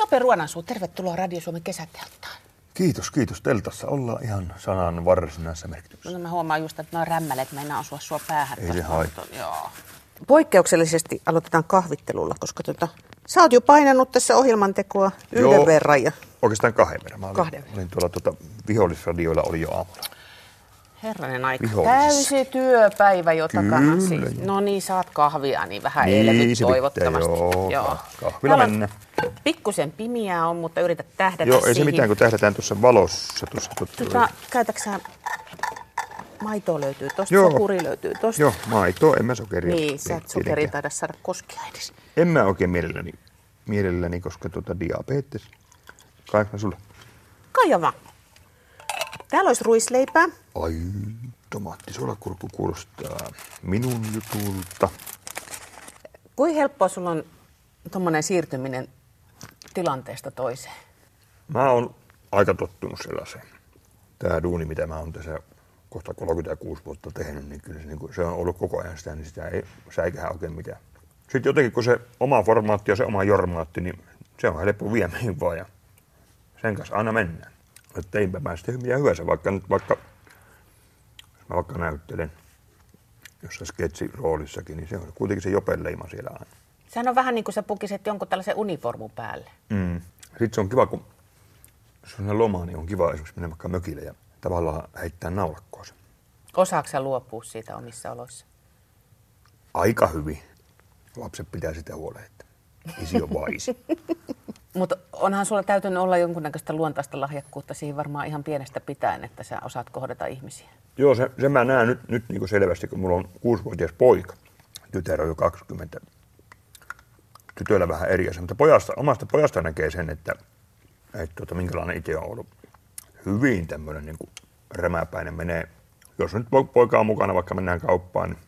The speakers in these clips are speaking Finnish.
Jope Ruonansuu, tervetuloa Radio Suomen kesäteltaan. Kiitos, kiitos. Teltassa ollaan ihan sanan varsinaisessa merkityksessä. No mä huomaan just, että nuo rämmälet meinaa osua sua päähän. Ei se haittaa. Joo. Poikkeuksellisesti aloitetaan kahvittelulla, koska tota, sä oot jo painanut tässä ohjelmantekoa yhden Joo. verran. Ja Oikeastaan kahden verran. Mä olin, Kahden verran. olin tuolla tuota, vihollisradioilla oli jo aamulla. Herranen aika. Täysi työpäivä jo takana Kyllä, siis. joo. No niin, saat kahvia, niin vähän Niin, elvyt toivottavasti. joo. Kahvilla Täällä on mennä. Pikkusen pimiää on, mutta yritä tähdätä Joo, ei se siihen. mitään, kun tähdätään tuossa valossa. Tuossa, Tota, käytätkö sä... Maitoa löytyy tosta, Joo. sokuri löytyy tosta. Joo, maitoa, en mä sokeria. Niin, sä et sokeria taida saada koskea edes. En mä oikein mielelläni, mielelläni koska tuota diabetes. Kai mä sulle. Kaija vaan. Täällä olisi ruisleipää. Ai, tomaattisolakurkku kuulostaa minun jutulta. Kuinka helppoa sulla on tuommoinen siirtyminen tilanteesta toiseen? Mä oon aika tottunut sellaiseen. Tämä duuni, mitä mä oon tässä kohta 36 vuotta tehnyt, niin kyllä se, niin kuin, se on ollut koko ajan sitä, niin sitä ei säikähän oikein mitään. Sitten jotenkin, kun se oma formaatti ja se oma jormaatti, niin se on helppo vie mihin vaan ja sen kanssa aina mennään. Että eipä mä sitten mitä hyvänsä, vaikka nyt vaikka, jos mä vaikka näyttelen jossain sketsiroolissakin, niin se on kuitenkin se jopenleima siellä aina. Sehän on vähän niin kuin sä pukisit jonkun tällaisen uniformun päälle. Mm. Sitten se on kiva, kun se on loma, niin on kiva esimerkiksi mennä vaikka mökille ja tavallaan heittää naulakkoa se. Osaatko sä luopua siitä omissa oloissa? Aika hyvin. Lapset pitää sitä huolen, että isi on vaan isi. Mutta onhan sulla täytynyt olla jonkunnäköistä luontaista lahjakkuutta siihen varmaan ihan pienestä pitäen, että sä osaat kohdata ihmisiä. Joo, se, se mä näen nyt, nyt niin kuin selvästi, kun mulla on kuusivuotias poika. Tytär on jo 20. Tytöllä vähän eri asia, mutta pojasta, omasta pojasta näkee sen, että, että tuota, minkälainen itse on ollut. Hyvin tämmöinen niin kuin rämäpäinen menee. Jos nyt po- poika on mukana, vaikka mennään kauppaan, niin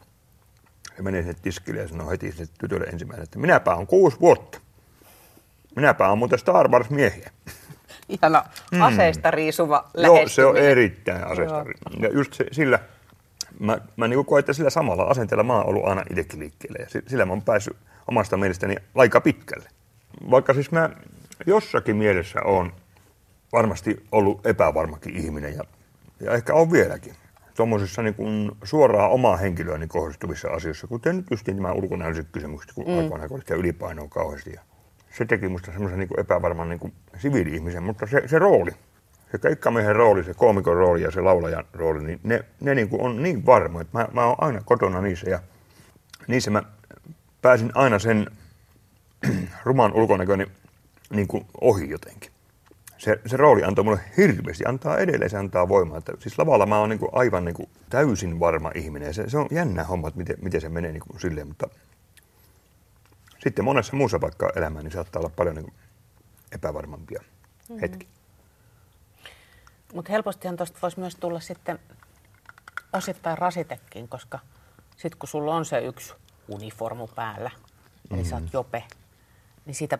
se menee sinne tiskille ja sanoo heti sille tytölle ensimmäisenä, että minäpä on kuusi vuotta. Minäpä on muuten Star Wars-miehiä. Ihana aseista riisuva Mm. Joo, se on erittäin asestari. Ja just se, sillä, mä, mä niin koen, että sillä samalla asenteella mä oon ollut aina itsekin liikkeelle. Ja si- sillä mä oon päässyt omasta mielestäni aika pitkälle. Vaikka siis mä jossakin mielessä oon varmasti ollut epävarmakin ihminen ja, ja ehkä on vieläkin. Tuommoisissa niin kuin suoraan omaa henkilöäni kohdistuvissa asioissa, kuten nyt just tämä ulkonäölliset kysymykset, kun mm. aikoinaan sitä ylipainoa kauheasti. Ja se teki musta semmoisen niin epävarman niin kuin siviili-ihmisen, mutta se, se rooli, se keikkamiehen rooli, se koomikon rooli ja se laulajan rooli, niin ne, ne niin kuin on niin varma, että mä, mä oon aina kotona niissä ja niissä mä pääsin aina sen ruman ulkonäköni niin kuin ohi jotenkin. Se, se rooli antoi mulle hirveästi, antaa edelleen, se antaa voimaa. Että, siis lavalla mä oon niin kuin aivan niin kuin täysin varma ihminen se, se on jännä homma, että miten, miten se menee niin kuin silleen, mutta sitten monessa muussa vaikka elämää, niin saattaa olla paljon niin kuin epävarmampia mm-hmm. hetkiä. Mutta helpostihan tuosta voisi myös tulla sitten osittain rasitekin, koska sitten kun sulla on se yksi uniformu päällä, eli Mm. sä oot jope, niin siitä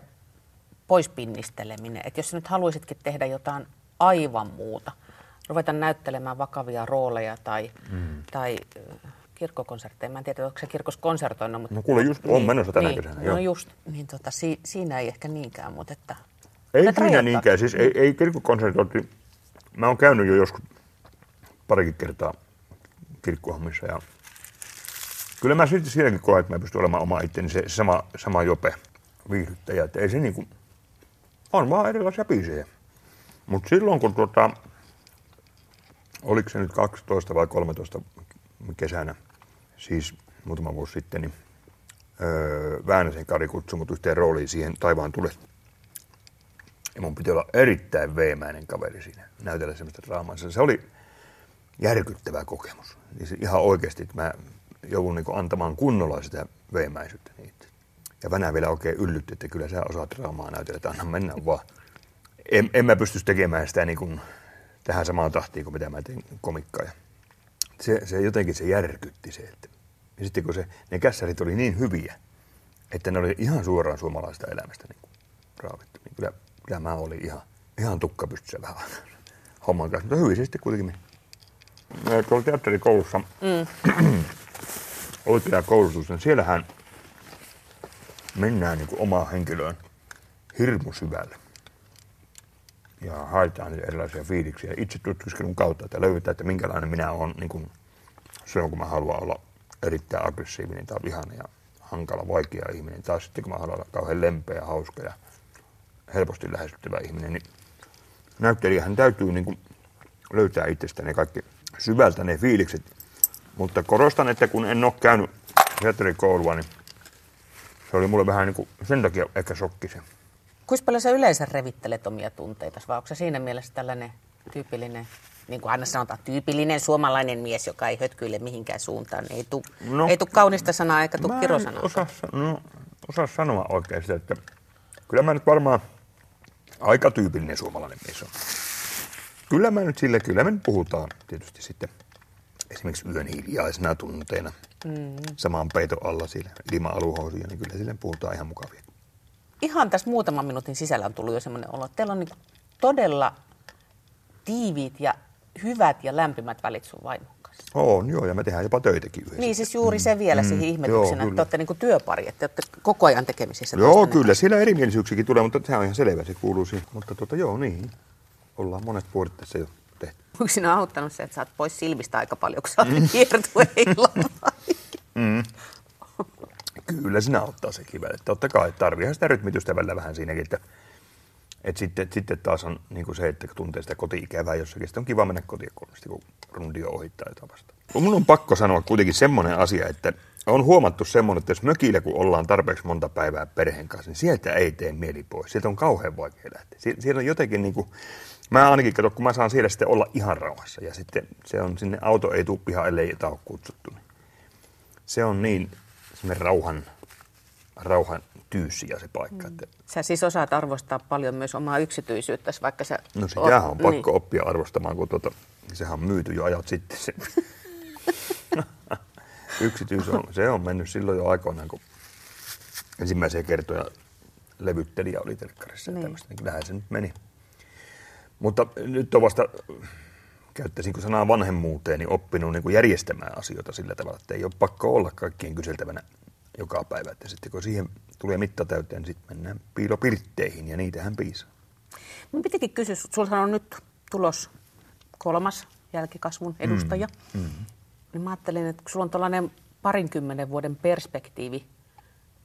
pois pinnisteleminen. Että jos sä nyt haluaisitkin tehdä jotain aivan muuta, ruveta näyttelemään vakavia rooleja tai, mm. tai äh, kirkkokonsertteja. Mä en tiedä, onko se kirkossa konsertoinut, mutta... No kuule, just on menossa tänä niin, kesänä, No joo. just, niin tota, si, siinä ei ehkä niinkään, mutta että... Ei siinä rajoittaa. niinkään, siis ei, ei kirkkokonsertointi. Mä oon käynyt jo joskus parikin kertaa kirkkohommissa ja kyllä mä silti sielläkin koen, että mä pystyn olemaan oma itteni, se, sama, sama jope viihdyttäjä, että ei se niinku, on vaan erilaisia biisejä. Mutta silloin kun tuota, oliko se nyt 12 vai 13 kesänä, siis muutama vuosi sitten, niin öö, Väänäsen Kari kutsui mut yhteen rooliin siihen Taivaan tulet ja mun piti olla erittäin veemäinen kaveri siinä, näytellä semmoista draamaa. Se oli järkyttävä kokemus. Se ihan oikeasti, että mä joudun niin antamaan kunnolla sitä veemäisyyttä niitä. Ja Vänä vielä oikein yllytti, että kyllä sä osaat draamaa näytellä, että anna mennä vaan. En, en mä pystyisi tekemään sitä niin kuin tähän samaan tahtiin kuin mitä mä tein komikkaa. Se, se jotenkin se järkytti se. Että. Ja sitten kun se, ne kässärit oli niin hyviä, että ne oli ihan suoraan suomalaista elämästä niin kuin raavittu. Niin kyllä, kyllä mä olin ihan, ihan tukka pystyssä vähän homman kanssa, mutta hyvin se sitten kuitenkin meni. Tuolla teatterikoulussa mm. Oikea koulutus, niin siellähän mennään niin omaan henkilöön hirmu syvälle. Ja haetaan erilaisia fiiliksiä itse tutkiskelun kautta, että löydetään, että minkälainen minä olen niin kuin silloin, kun mä haluan olla erittäin aggressiivinen tai vihainen ja hankala, vaikea ihminen. Tai sitten kun mä haluan olla kauhean lempeä, hauska ja helposti lähestyttävä ihminen, niin näyttelijähän täytyy niin kuin löytää itsestä ne kaikki syvältä ne fiilikset. Mutta korostan, että kun en ole käynyt teatterikoulua, niin se oli mulle vähän niin kuin sen takia ehkä shokki se. Kuinka paljon sä yleensä revittelet omia tunteita, vai onko se siinä mielessä tällainen tyypillinen, niin kuin aina sanotaan, tyypillinen suomalainen mies, joka ei hötkyile mihinkään suuntaan. Ei tule No, ei tuu kaunista sanaa eikä tule kirosanaa. osaa, sa- no, osaa sanoa oikein sitä, että kyllä mä nyt varmaan aika tyypillinen suomalainen mies on. Kyllä mä nyt sille, kyllä me nyt puhutaan tietysti sitten esimerkiksi yön hiljaisena tunteina mm. samaan peiton alla siellä ilman aluhousuja, niin kyllä sille puhutaan ihan mukavia. Ihan tässä muutaman minuutin sisällä on tullut jo semmoinen olo, että teillä on niin todella tiiviit ja hyvät ja lämpimät välit sun vaimon kanssa. On, joo, ja me tehdään jopa töitäkin yhdessä. Niin siis juuri se vielä siihen ihmetyksenä, että te kyllä. olette niin työpari, että te olette koko ajan tekemisissä. Joo, kyllä, siellä erimielisyyksiäkin tulee, mutta se on ihan selvä, se kuuluu siihen. Mutta tuota, joo, niin. Ollaan monet vuodet tässä jo. Onko sinä auttanut se, että oot pois silmistä aika paljon, kun sä oot mm. kiertueilla? Kyllä sinä ottaa se kivälle. Totta kai tarviihan sitä rytmitystä välillä vähän siinäkin, että, että sitten, sitten taas on niin kuin se, että kun tuntee sitä koti-ikävää jossakin, sitten on kiva mennä kotiin kolmesti, kun rundi on ohittaa jotain vasta. Mun on pakko sanoa kuitenkin semmoinen asia, että on huomattu semmoinen, että jos mökillä kun ollaan tarpeeksi monta päivää perheen kanssa, niin sieltä ei tee mieli pois. Sieltä on kauhean vaikea lähteä. Sie- siellä on jotenkin niin kuin, mä ainakin katso, kun mä saan siellä sitten olla ihan rauhassa ja sitten se on sinne, auto ei tule pihaan, ellei jotain ole kutsuttu. Niin se on niin semmoinen rauhan, rauhan tyyssiä se paikka. Mm. Että, Sä siis osaat arvostaa paljon myös omaa yksityisyyttäsi, vaikka sä... no oot- sitähän on pakko oppia arvostamaan, kun tuota, sehän on myyty jo ajat sitten. Se. Yksityis on, se on mennyt silloin jo aikoinaan, kun ensimmäisiä kertoja levyttelijä oli telkkarissa. Niin. Niin. Niin kyllähän se nyt meni. Mutta nyt on vasta, käyttäisinkö sanaa vanhemmuuteen, niin oppinut niin kuin järjestämään asioita sillä tavalla, että ei ole pakko olla kaikkien kyseltävänä joka päivä. Että sitten kun siihen tulee mitta täyteen, niin sitten mennään piilopirtteihin ja niitähän piisaa. Mun pitikin kysyä, sulla on nyt tulos kolmas jälkikasvun edustaja. Mm. Mm. Niin mä ajattelin, että kun sulla on tällainen parinkymmenen vuoden perspektiivi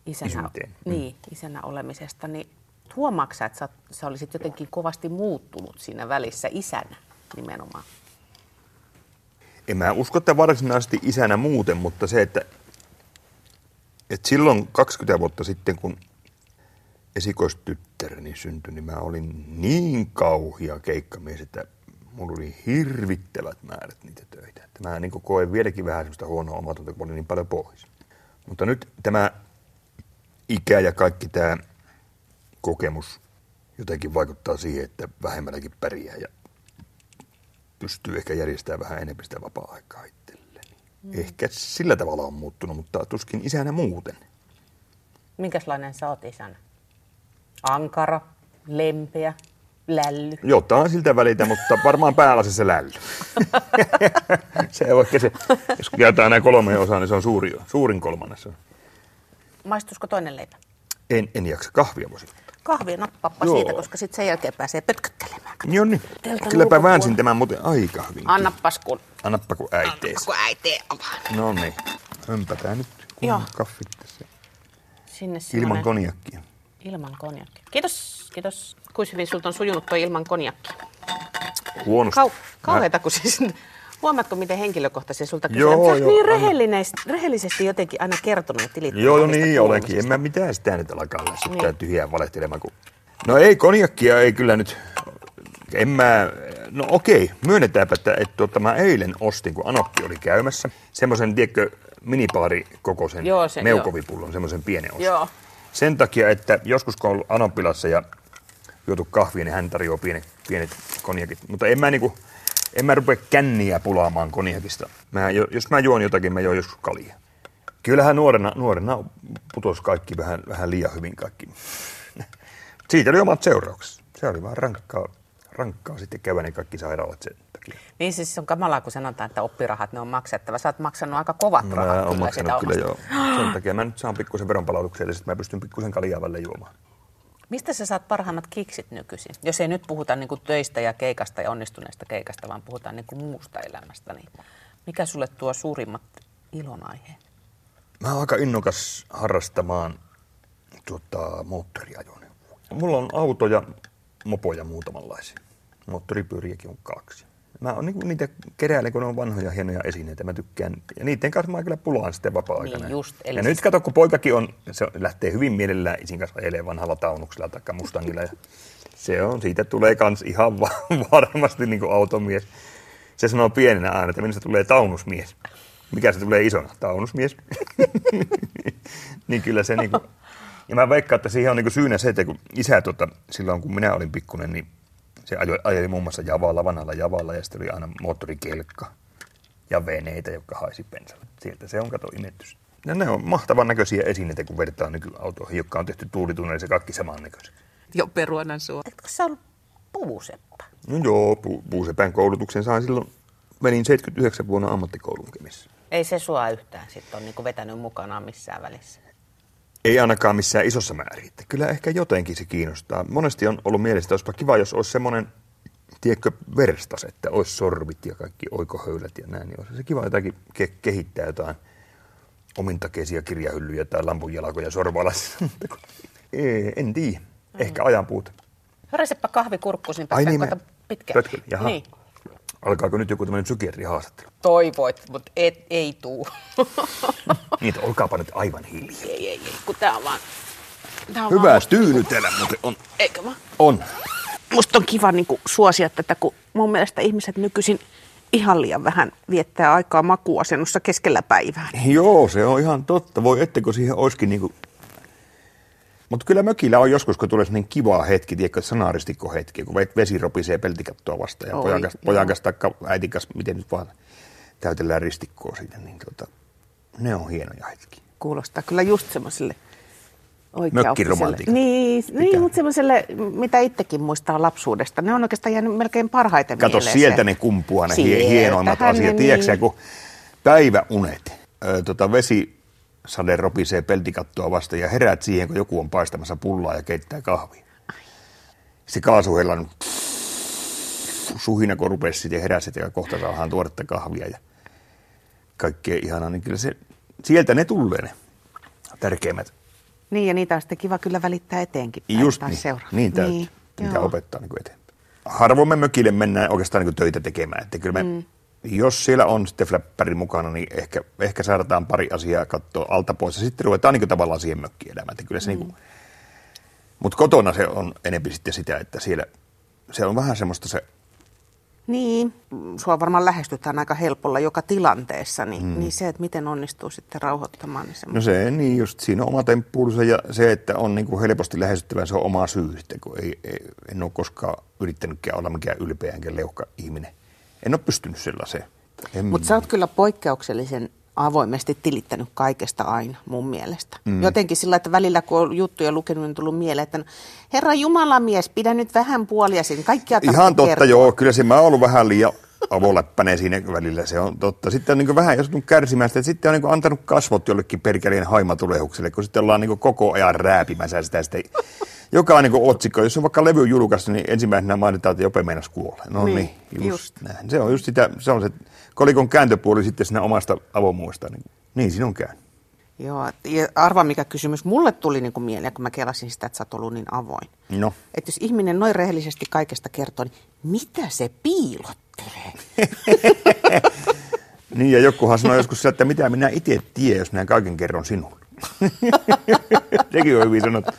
isänä, Isyyteen. Mm. niin, isänä olemisesta, niin huomaatko että sä, sä olisit jotenkin kovasti muuttunut siinä välissä isänä nimenomaan? En mä usko, että varsinaisesti isänä muuten, mutta se, että, että silloin 20 vuotta sitten, kun esikoistyttäreni syntyi, niin mä olin niin kauhia keikkamies, että mulla oli hirvittävät määrät niitä töitä. Että mä niin koen vieläkin vähän sellaista huonoa omatuntoa, kun olin niin paljon pois. Mutta nyt tämä ikä ja kaikki tämä kokemus jotenkin vaikuttaa siihen, että vähemmälläkin pärjää ja pystyy ehkä järjestämään vähän enemmän sitä vapaa-aikaa itselleni. Mm. Ehkä sillä tavalla on muuttunut, mutta tuskin isänä muuten. Minkälainen sä oot isänä? Ankara, lempeä, lälly. Jotain siltä välitä, mutta varmaan päällä se lälly. se on se, jos jaetaan nämä kolme osaa, niin se on suuri, suurin kolmannessa. Maistuisiko toinen leipä? En, en jaksa kahvia voisi. Kahvia nappaappa Joo. siitä, koska sitten sen jälkeen pääsee pötköttelemään. Joo niin, Teltan kylläpä ulkopuolella. väänsin tämän muuten aika hyvin. Annappas kun, Annappa kun äitees. kun äiti avaa. No niin, hömpätään nyt Joo. kun kaffit tässä. Sinne Ilman semmonen- konjakkia. Ilman konjakkia. Kiitos, kiitos. Kuinka hyvin sulta on sujunut tuo ilman konjakkia? Huonosti. Kau- kauheeta, kun siis... Huomaatko, miten henkilökohtaisesti sulta kysyy? Joo, joo, niin rehellinen, rehellisesti jotenkin aina kertonut ja tilittänyt Joo, niin olenkin. En mä mitään sitä nyt alkaa lässyttää Niin. niin. tyhjää valehtelemaan. Kun... No ei, konjakkia ei kyllä nyt... En mä... No okei, myönnetäänpä, että, että tuota, mä eilen ostin, kun Anoppi oli käymässä, semmoisen, tiedätkö, minipaari kokoisen Joo, se- meukovipullon, semmoisen pienen ostin. Joo. Sen takia, että joskus kun on ollut Anoppilassa ja juotu kahvia, niin hän tarjoaa pienet, pienet konjakit. Mutta en mä niinku, en mä rupea känniä pulaamaan konjakista. Mä, jo- jos mä juon jotakin, mä juon joskus kalia. Kyllähän nuorena, nuorena putos kaikki vähän, vähän liian hyvin kaikki. Siitä oli omat seuraukset. Se oli vaan rankkaa, rankkaa sitten käydä ne kaikki sairaalat sen takia. Niin siis on kamalaa, kun sanotaan, että oppirahat ne on maksettava. Sä oot maksanut aika kovat rahat Mä oon kyllä maksanut kyllä omasta. joo. Sen takia mä nyt saan pikkusen veronpalautuksia, eli sitten mä pystyn pikkusen kaljaa välillä juomaan. Mistä sä saat parhaimmat kiksit nykyisin? Jos ei nyt puhuta niin kuin töistä ja keikasta ja onnistuneesta keikasta, vaan puhutaan niin kuin muusta elämästä, niin mikä sulle tuo suurimmat ilonaiheet? Mä oon aika innokas harrastamaan tuota, moottoriajoneuvoa. Mulla on autoja, mopoja muutamanlaisia. Moottoripyöriäkin on kaksi. Mä oon niinku niitä keräilen, kun ne on vanhoja hienoja esineitä. Mä tykkään. Ja niiden kanssa mä kyllä pulaan sitten vapaa-aikana. Niin just, eli ja siis- nyt kato, kun poikakin on, se lähtee hyvin mielellään isin kanssa ajelee vanhalla taunuksella tai mustangilla. Ja se on, siitä tulee kans ihan va- varmasti niin kuin automies. Se sanoo pienenä aina, että minusta tulee taunusmies. Mikä se tulee isona? Taunusmies. niin kyllä se niinku... Ja mä veikkaan, että siihen on niinku syynä se, että kun isä tota, silloin kun minä olin pikkunen, niin se ajoi, ajeli muun muassa Javalla, vanhalla Javalla, ja sitten oli aina moottorikelkka ja veneitä, jotka haisi bensalle. Sieltä se on kato imettys. Ja ne on mahtavan näköisiä esineitä, kun vertaa nykyautoihin, jotka on tehty tuulitunnelissa kaikki samannäköiset. Jo peruanan suo. Etkö sä ollut puuseppä? No joo, pu- Puusepän koulutuksen sain silloin, menin 79 vuonna ammattikoulun Kemissä. Ei se sua yhtään sitten ole niin vetänyt mukanaan missään välissä. Ei ainakaan missään isossa määrin. Että Kyllä ehkä jotenkin se kiinnostaa. Monesti on ollut mielessä, että olisipa kiva, jos olisi semmoinen, tiedätkö, verstas, että olisi sorvit ja kaikki oikohöylät ja näin. Niin olisi se kiva jotakin ke- kehittää jotain omintakeisia kirjahyllyjä tai lampunjalkoja sorvalassa. En tiedä. Ehkä ajan puute. Höräsepä kahvikurkkusin, Ai niin, kato me- pitkä. Pötkö, jaha. Niin. Alkaako nyt joku tämmöinen psykiatrihaastattelu? Toivoit, mutta et, ei tuu. Niin, että olkaapa nyt aivan hiljaa. ei, ei, ei, kun tää on vaan... Tää on Hyvä vaan tyynytellä muuten on. Eikö vaan? On. Musta on kiva niin kuin, suosia tätä, kun mun mielestä ihmiset nykyisin ihan liian vähän viettää aikaa makuasennossa keskellä päivää. Joo, se on ihan totta. Voi ettekö siihen olisikin niinku... Mutta kyllä mökillä on joskus, kun tulee sellainen kiva hetki, tiedätkö, sanaristikko hetki, kun vesi ropisee peltikattoa vastaan ja Oi, pojan kanssa, joo. pojan kanssa taikka äitin kanssa, miten nyt vaan täytellään ristikkoa siitä, niin tota, ne on hienoja hetkiä. Kuulostaa kyllä just semmoiselle oikeaoppiselle. Niin, niin mutta semmoiselle, mitä itsekin muistaa lapsuudesta. Ne on oikeastaan jäänyt melkein parhaiten Kato, mieleen sieltä ne kumpuaa ne Sieltähän hienoimmat asiat. Tiedätkö niin. kun päiväunet, ö, tota vesisade ropisee peltikattoa vastaan ja heräät siihen, kun joku on paistamassa pullaa ja keittää kahvia. Se kaasuhella on suhina, kun rupesi sitten ja heräsit ja kohta saadaan tuoretta kahvia ja kaikkea ihanaa, niin kyllä se, sieltä ne tulee ne tärkeimmät. Niin, ja niitä on sitten kiva kyllä välittää eteenkin. Just niin, seuraavaksi. niin täytyy. Niin, mitä joo. opettaa niin eteenpäin. Harvoin me mökille mennään oikeastaan niin töitä tekemään. Että kyllä me, mm. Jos siellä on sitten fläppäri mukana, niin ehkä, ehkä saadaan pari asiaa katsoa alta pois. Ja sitten ruvetaan niin tavallaan siihen mökkielämään. Että kyllä se mm. niin mutta kotona se on enempi sitten sitä, että siellä se on vähän semmoista se, Niin, sua varmaan lähestytään aika helpolla joka tilanteessa, niin, mm. niin se, että miten onnistuu sitten rauhoittamaan, niin no semmoinen. se niin just siinä on oma temppuunsa ja se, että on niin kuin helposti lähestyttävä, se on oma syy sitten, kun ei, ei, en ole koskaan yrittänytkään olla mikään ylpeä enkä leuhka ihminen. En ole pystynyt sellaiseen. En- Mutta sä oot kyllä poikkeuksellisen avoimesti tilittänyt kaikesta aina mun mielestä. Mm. Jotenkin sillä, että välillä kun on juttuja lukenut, niin on tullut mieleen, että no, Herra Jumala mies, pidä nyt vähän puoliasin. Kaikkia Ihan totta, kertoa. joo. Kyllä se mä oon ollut vähän liian avoläppäinen siinä välillä, se on totta. Sitten on niin vähän joutunut kärsimään sitä, että sitten on niin antanut kasvot jollekin perkeleen haimatulehukselle, kun sitten ollaan niin koko ajan rääpimässä sitä. Sitten joka niin otsikko, jos on vaikka levy julkaistu, niin ensimmäisenä mainitaan, että Jope meinas kuolla. No niin, Niin, just, just. näin. Se on just sitä, se on se kolikon kääntöpuoli sitten siinä omasta avomuista. Niin, niin siinä on käynyt. Joo, ja arva mikä kysymys mulle tuli niin kuin mieleen, kun mä kelasin sitä, että sä oot ollut niin avoin. No. Että jos ihminen noin rehellisesti kaikesta kertoo, niin mitä se piilottelee? Niin, ja jokuhan sanoi joskus, että mitä minä itse tiedän, jos näin kaiken kerron sinulle. Sekin on hyvin sanottu.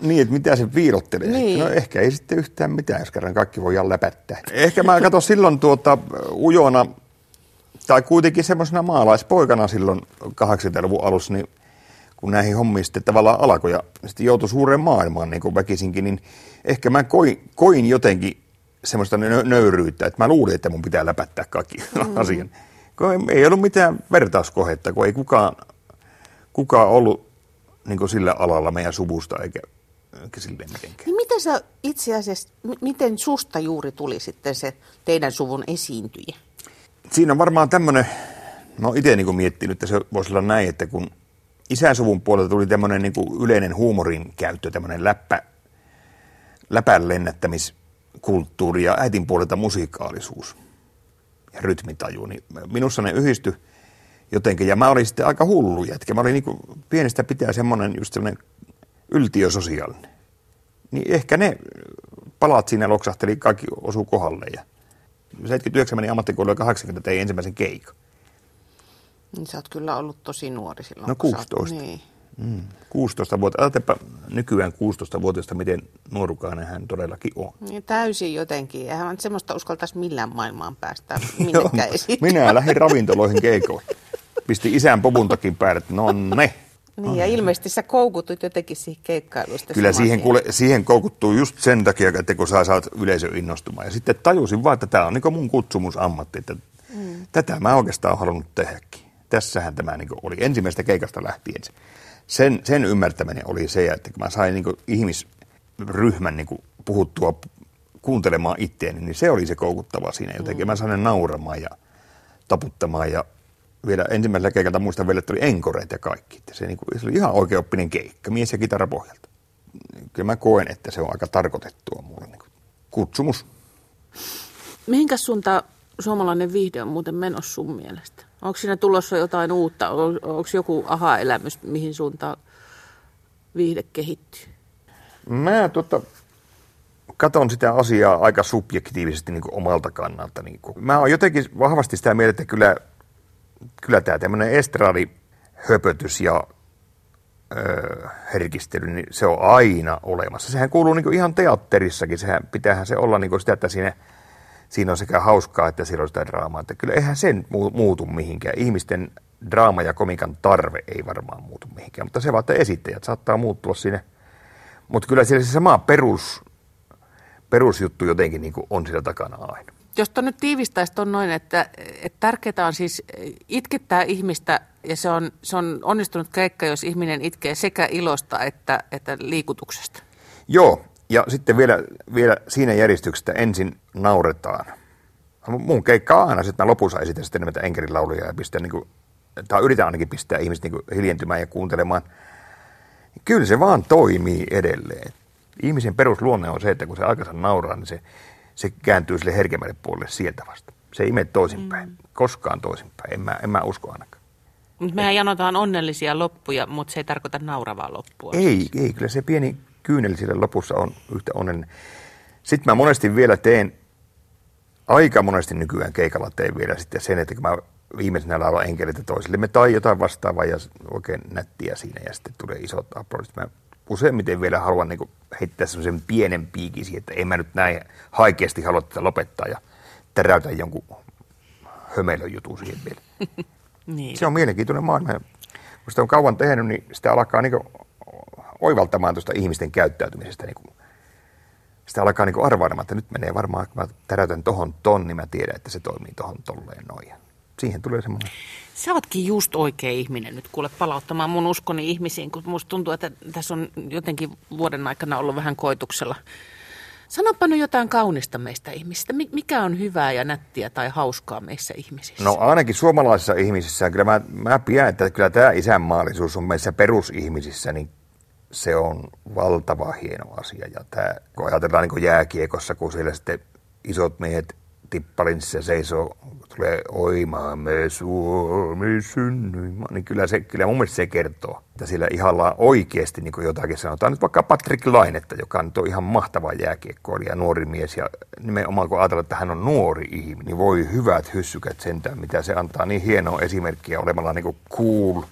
Niin, että mitä se piilottelee. Niin. No ehkä ei sitten yhtään mitään, jos kerran kaikki voidaan läpättää. Ehkä mä katson silloin tuota ujona, tai kuitenkin semmoisena maalaispoikana silloin 80-luvun alussa, niin kun näihin hommiin sitten tavallaan alkoi ja sitten joutui suureen maailmaan niin kuin väkisinkin, niin ehkä mä koin, koin jotenkin semmoista nö- nöyryyttä, että mä luulin, että mun pitää läpättää kaikki mm. asian. Kun ei- ei ollut mitään vertauskohetta, kun ei kukaan, kukaan ollut niin kuin sillä alalla meidän suvusta eikä, eikä silleen mitenkään. Niin miten sä itse asiassa, miten susta juuri tuli sitten se teidän suvun esiintyjä? Siinä on varmaan tämmöinen, oon itse niin miettinyt, että se voisi olla näin, että kun isänsuvun puolelta tuli tämmöinen niin yleinen huumorin käyttö, tämmöinen läppä, läpän lennättämiskulttuuri ja äitin puolelta musikaalisuus ja rytmitaju, niin minussa ne yhdisty jotenkin. Ja mä olin sitten aika hullu jätkä. Mä olin niin pienestä pitää semmoinen just semmoinen yltiösosiaalinen. Niin ehkä ne palat siinä loksahteli, kaikki osuu kohdalle. Ja 79 meni ammattikouluun ja 80 tein ensimmäisen keikan. Niin sä oot kyllä ollut tosi nuori silloin. No 16. Niin. Mm, 16 vuotta. Ajatelpa nykyään 16-vuotiaasta, miten nuorukainen hän todellakin on. Niin, täysin jotenkin. Eihän semmoista uskaltaisi millään maailmaan päästä minnekään. Minä lähdin ravintoloihin keikoille. Pisti isän popuntakin päälle, että no ne. Niin, ja ilmeisesti sä koukutut jotenkin siihen keikkailusta. Kyllä siihen, kuule, siihen koukuttuu just sen takia, että kun sä saat yleisö innostumaan. Ja sitten tajusin vaan, että tämä on niin mun kutsumusammatti, että mm. tätä mä oikeastaan halunnut tehdäkin. Tässähän tämä niin oli ensimmäistä keikasta lähtien. Sen, sen ymmärtäminen oli se, että kun mä sain niin ihmisryhmän niin puhuttua kuuntelemaan itteeni, niin se oli se koukuttava siinä jotenkin. Mm. Mä sain nauramaan ja taputtamaan ja vielä ensimmäisellä keikalla muistan vielä, että oli enkoreet ja kaikki. Se, niin kuin, se oli ihan oikeoppinen keikka, mies ja kitara pohjalta. Kyllä mä koen, että se on aika tarkoitettua mulle niin kuin kutsumus. Mihinkä suuntaan suomalainen viihde on muuten menossa sun mielestä? Onko siinä tulossa jotain uutta? On, onko joku aha-elämys, mihin suuntaan viihde kehittyy? Mä tota, katon sitä asiaa aika subjektiivisesti niin kuin omalta kannalta. Niin kuin. Mä oon jotenkin vahvasti sitä mieltä, että kyllä kyllä tämä tämmöinen estradi-höpötys ja öö, herkistely, niin se on aina olemassa. Sehän kuuluu niin ihan teatterissakin, sehän pitäähän se olla niin sitä, että siinä, siinä on sekä hauskaa että siellä on sitä draamaa. Että kyllä eihän sen muutu mihinkään. Ihmisten draama ja komikan tarve ei varmaan muutu mihinkään, mutta se vaan, että esittäjät saattaa muuttua sinne. Mutta kyllä siellä se sama perus, perusjuttu jotenkin niin on siellä takana aina jos nyt tiivistäisi on noin, että, että tärkeää on siis itkettää ihmistä ja se on, se on onnistunut keikka, jos ihminen itkee sekä ilosta että, että liikutuksesta. Joo, ja sitten vielä, vielä siinä järjestyksessä ensin nauretaan. Mun keikka on aina, että mä lopussa esitän sitten näitä enkerilauluja ja pistän niin kuin, tai yritän ainakin pistää ihmiset niin hiljentymään ja kuuntelemaan. Kyllä se vaan toimii edelleen. Ihmisen perusluonne on se, että kun se aikansa nauraa, niin se se kääntyy sille herkemmälle puolelle sieltä vasta. Se ei mene toisinpäin, mm. koskaan toisinpäin, en mä, en mä usko ainakaan. Mutta mehän janotaan onnellisia loppuja, mutta se ei tarkoita nauravaa loppua. Ei, siis. ei, kyllä se pieni kyynel sille lopussa on yhtä onnellinen. Sitten mä monesti vielä teen, aika monesti nykyään keikalla teen vielä sitten sen, että kun mä viimeisenä laulan enkelitä toisille, tai jotain vastaavaa ja oikein nättiä siinä ja sitten tulee isot aplodit. Mä useimmiten vielä haluan niin kuin heittää semmoisen pienen piikin siihen, että en mä nyt näin haikeasti halua tätä lopettaa ja täräytä jonkun hömelön jutun siihen vielä. niin. Se on mielenkiintoinen maailma. Kun sitä on kauan tehnyt, niin sitä alkaa niin oivaltamaan tuosta ihmisten käyttäytymisestä. Niin kuin, sitä alkaa niin arvailemaan, että nyt menee varmaan, kun mä täräytän tohon ton, niin mä tiedän, että se toimii tohon tolleen noin. Siihen tulee semmoinen Sä ootkin just oikea ihminen nyt kuule palauttamaan mun uskoni ihmisiin, kun musta tuntuu, että tässä on jotenkin vuoden aikana ollut vähän koituksella. Sanopa nyt jotain kaunista meistä ihmisistä. Mikä on hyvää ja nättiä tai hauskaa meissä ihmisissä? No ainakin suomalaisissa ihmisissä. Kyllä mä, mä pidän, että kyllä tämä isänmaallisuus on meissä perusihmisissä, niin se on valtava hieno asia. Ja tämä, kun ajatellaan niin jääkiekossa, kun siellä sitten isot miehet tippalinssa seisoo tulee oimaamme Suomi synnyin, niin kyllä, se, kyllä mun mielestä se kertoo, että sillä ihalla oikeasti niin jotakin sanotaan. Nyt vaikka Patrick Lainetta, joka nyt on ihan mahtava jääkiekkoilija, nuori mies ja nimenomaan kun ajatellaan, että hän on nuori ihminen, niin voi hyvät hyssykät sentään, mitä se antaa niin hienoa esimerkkiä olemalla niin cool,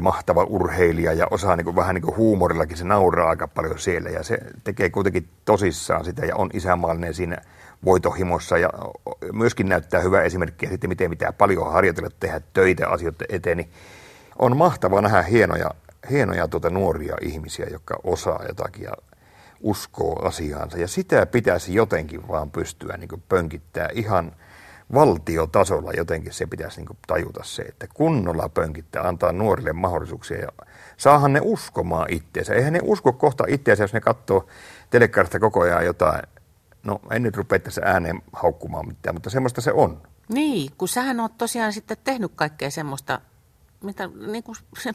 mahtava urheilija ja osaa niin kuin, vähän niin kuin huumorillakin, se nauraa aika paljon siellä ja se tekee kuitenkin tosissaan sitä ja on isänmaallinen siinä voitohimossa ja myöskin näyttää hyvää esimerkkiä sitten, miten pitää paljon harjoitella, tehdä töitä asioiden eteen, niin on mahtavaa nähdä hienoja, hienoja tuota nuoria ihmisiä, jotka osaa jotakin ja uskoo asiaansa. Ja sitä pitäisi jotenkin vaan pystyä niin pönkittää ihan valtiotasolla jotenkin se pitäisi niin tajuta se, että kunnolla pönkittää, antaa nuorille mahdollisuuksia ja saahan ne uskomaan itseensä. Eihän ne usko kohta itseensä, jos ne katsoo telekkarista koko ajan jotain No en nyt rupea tässä ääneen haukkumaan mitään, mutta semmoista se on. Niin, kun sähän oot tosiaan sitten tehnyt kaikkea semmoista, mitä, niin kuin se,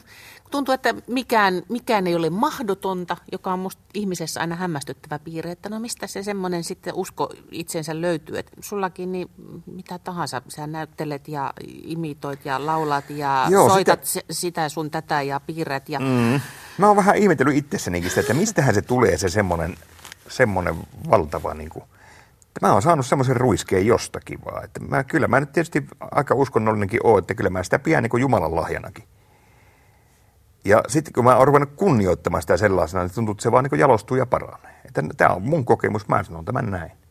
tuntuu, että mikään, mikään ei ole mahdotonta, joka on musta ihmisessä aina hämmästyttävä piirre, että no mistä se semmoinen sitten usko itsensä löytyy, että sullakin niin mitä tahansa, sä näyttelet ja imitoit ja laulat ja Joo, soitat sitä... sitä sun tätä ja piirret ja... Mm. Mä oon vähän ihmetellyt itsessänikin sitä, että mistähän se tulee se semmoinen, semmoinen valtava niin kuin Mä oon saanut semmoisen ruiskeen jostakin vaan. Että mä, kyllä mä nyt tietysti aika uskonnollinenkin oon, että kyllä mä sitä pidän niin kuin Jumalan lahjanakin. Ja sitten kun mä oon ruvennut kunnioittamaan sitä sellaisena, niin tuntuu, että se vaan niin jalostuu ja paranee. Tämä on mun kokemus, mä sanon tämän näin.